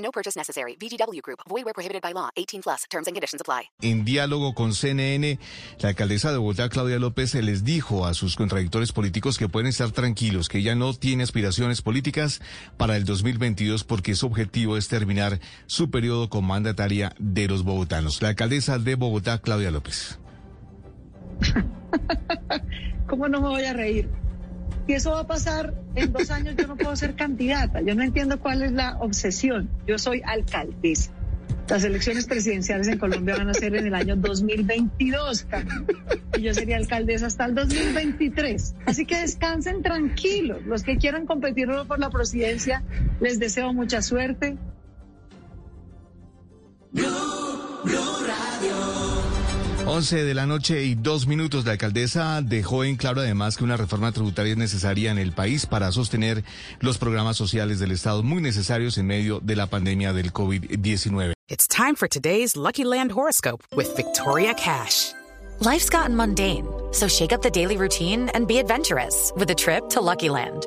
No purchase necessary. VGW Group. Void where prohibited by law. 18 plus. Terms and conditions apply. En diálogo con CNN, la alcaldesa de Bogotá, Claudia López, les dijo a sus contradictores políticos que pueden estar tranquilos, que ella no tiene aspiraciones políticas para el 2022 porque su objetivo es terminar su periodo como mandataria de los bogotanos. La alcaldesa de Bogotá, Claudia López. ¿Cómo no me voy a reír? Si eso va a pasar en dos años, yo no puedo ser candidata. Yo no entiendo cuál es la obsesión. Yo soy alcaldesa. Las elecciones presidenciales en Colombia van a ser en el año 2022. Y yo sería alcaldesa hasta el 2023. Así que descansen tranquilos. Los que quieran competir por la presidencia, les deseo mucha suerte. 11 de la noche y dos minutos. La alcaldesa dejó en claro además que una reforma tributaria es necesaria en el país para sostener los programas sociales del Estado muy necesarios en medio de la pandemia del COVID-19. It's time for today's Lucky Land horoscope with Victoria Cash. Life's gotten mundane, so shake up the daily routine and be adventurous with a trip to Lucky Land.